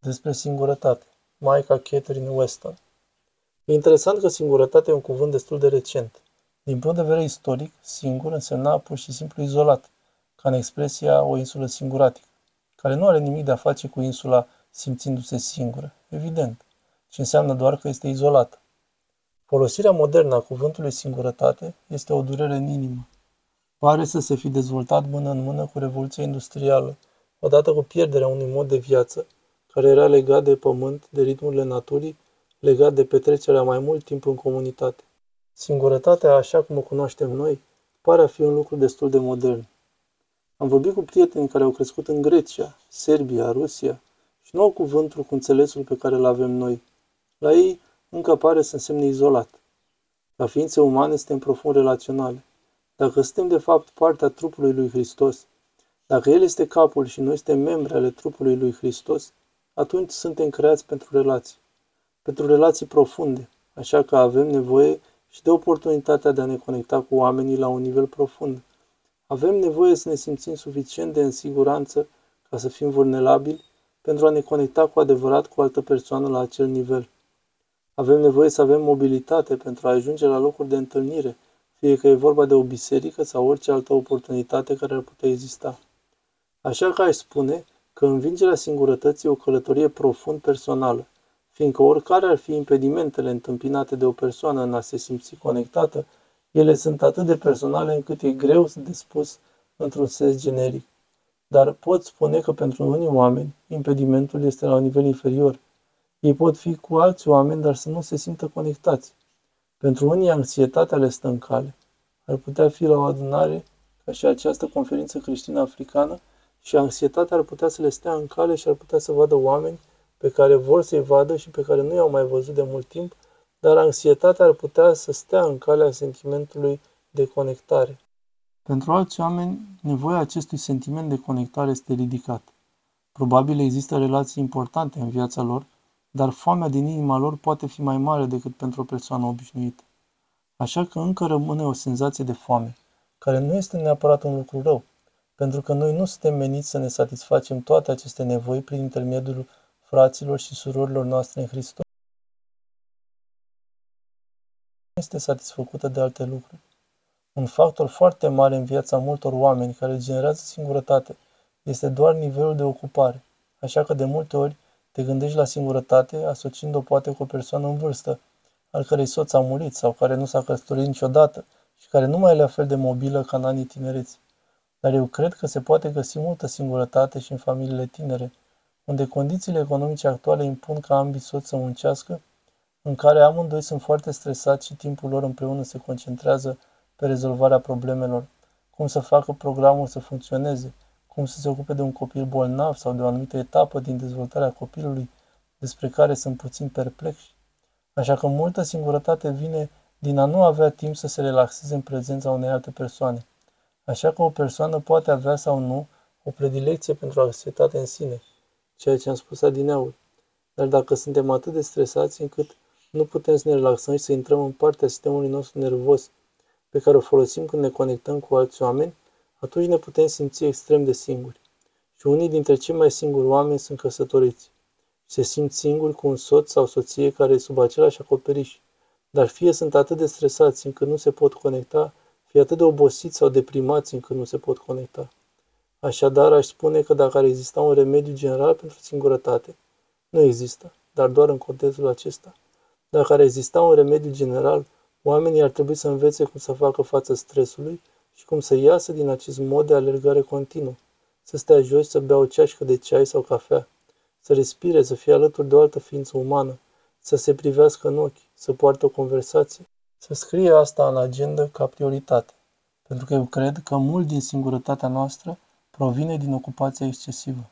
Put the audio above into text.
Despre singurătate. Maica Catherine Weston. E interesant că singurătatea e un cuvânt destul de recent. Din punct de vedere istoric, singur însemna pur și simplu izolat, ca în expresia o insulă singuratică, care nu are nimic de a face cu insula simțindu-se singură, evident, ci înseamnă doar că este izolată. Folosirea modernă a cuvântului singurătate este o durere în inimă. Pare să se fi dezvoltat mână în mână cu Revoluția Industrială, odată cu pierderea unui mod de viață care era legat de pământ, de ritmurile naturii, legat de petrecerea mai mult timp în comunitate. Singurătatea, așa cum o cunoaștem noi, pare a fi un lucru destul de modern. Am vorbit cu prieteni care au crescut în Grecia, Serbia, Rusia și nu au cuvântul cu înțelesul pe care îl avem noi. La ei încă pare să însemne izolat. Ca ființe umane suntem profund relaționale. Dacă suntem de fapt partea trupului lui Hristos, dacă El este capul și noi suntem membri ale trupului lui Hristos, atunci suntem creați pentru relații. Pentru relații profunde, așa că avem nevoie și de oportunitatea de a ne conecta cu oamenii la un nivel profund. Avem nevoie să ne simțim suficient de în siguranță ca să fim vulnerabili pentru a ne conecta cu adevărat cu o altă persoană la acel nivel. Avem nevoie să avem mobilitate pentru a ajunge la locuri de întâlnire, fie că e vorba de o biserică sau orice altă oportunitate care ar putea exista. Așa că aș spune că învingerea singurătății e o călătorie profund personală, fiindcă oricare ar fi impedimentele întâmpinate de o persoană în a se simți conectată, ele sunt atât de personale încât e greu de spus într-un sens generic. Dar pot spune că pentru unii oameni, impedimentul este la un nivel inferior. Ei pot fi cu alți oameni, dar să nu se simtă conectați. Pentru unii, anxietatea le stă în cale. Ar putea fi la o adunare ca și această conferință creștină africană și anxietatea ar putea să le stea în cale și ar putea să vadă oameni pe care vor să-i vadă și pe care nu i-au mai văzut de mult timp, dar anxietatea ar putea să stea în calea sentimentului de conectare. Pentru alți oameni, nevoia acestui sentiment de conectare este ridicat. Probabil există relații importante în viața lor, dar foamea din inima lor poate fi mai mare decât pentru o persoană obișnuită. Așa că încă rămâne o senzație de foame, care nu este neapărat un lucru rău, pentru că noi nu suntem meniți să ne satisfacem toate aceste nevoi prin intermediul fraților și surorilor noastre în Hristos. Nu este satisfăcută de alte lucruri. Un factor foarte mare în viața multor oameni care generează singurătate este doar nivelul de ocupare, așa că de multe ori te gândești la singurătate asociind-o poate cu o persoană în vârstă, al cărei soț a murit sau care nu s-a căsătorit niciodată și care nu mai e la fel de mobilă ca în anii tinereții. Dar eu cred că se poate găsi multă singurătate și în familiile tinere, unde condițiile economice actuale impun ca ambii soți să muncească, în care amândoi sunt foarte stresați și timpul lor împreună se concentrează pe rezolvarea problemelor, cum să facă programul să funcționeze, cum să se ocupe de un copil bolnav sau de o anumită etapă din dezvoltarea copilului, despre care sunt puțin perplexi. Așa că multă singurătate vine din a nu avea timp să se relaxeze în prezența unei alte persoane. Așa că o persoană poate avea sau nu o predilecție pentru anxietate în sine, ceea ce am spus adineauri. Dar dacă suntem atât de stresați încât nu putem să ne relaxăm și să intrăm în partea sistemului nostru nervos pe care o folosim când ne conectăm cu alți oameni, atunci ne putem simți extrem de singuri. Și unii dintre cei mai singuri oameni sunt căsătoriți. Se simt singuri cu un soț sau soție care e sub același acoperiș, dar fie sunt atât de stresați încât nu se pot conecta, fie atât de obosiți sau deprimați încât nu se pot conecta. Așadar, aș spune că dacă ar exista un remediu general pentru singurătate, nu există, dar doar în contextul acesta. Dacă ar exista un remediu general, oamenii ar trebui să învețe cum să facă față stresului și cum să iasă din acest mod de alergare continuă, să stea jos, să bea o ceașcă de ceai sau cafea, să respire, să fie alături de o altă ființă umană, să se privească în ochi, să poartă o conversație, să scrie asta în agenda ca prioritate, pentru că eu cred că mult din singurătatea noastră provine din ocupația excesivă.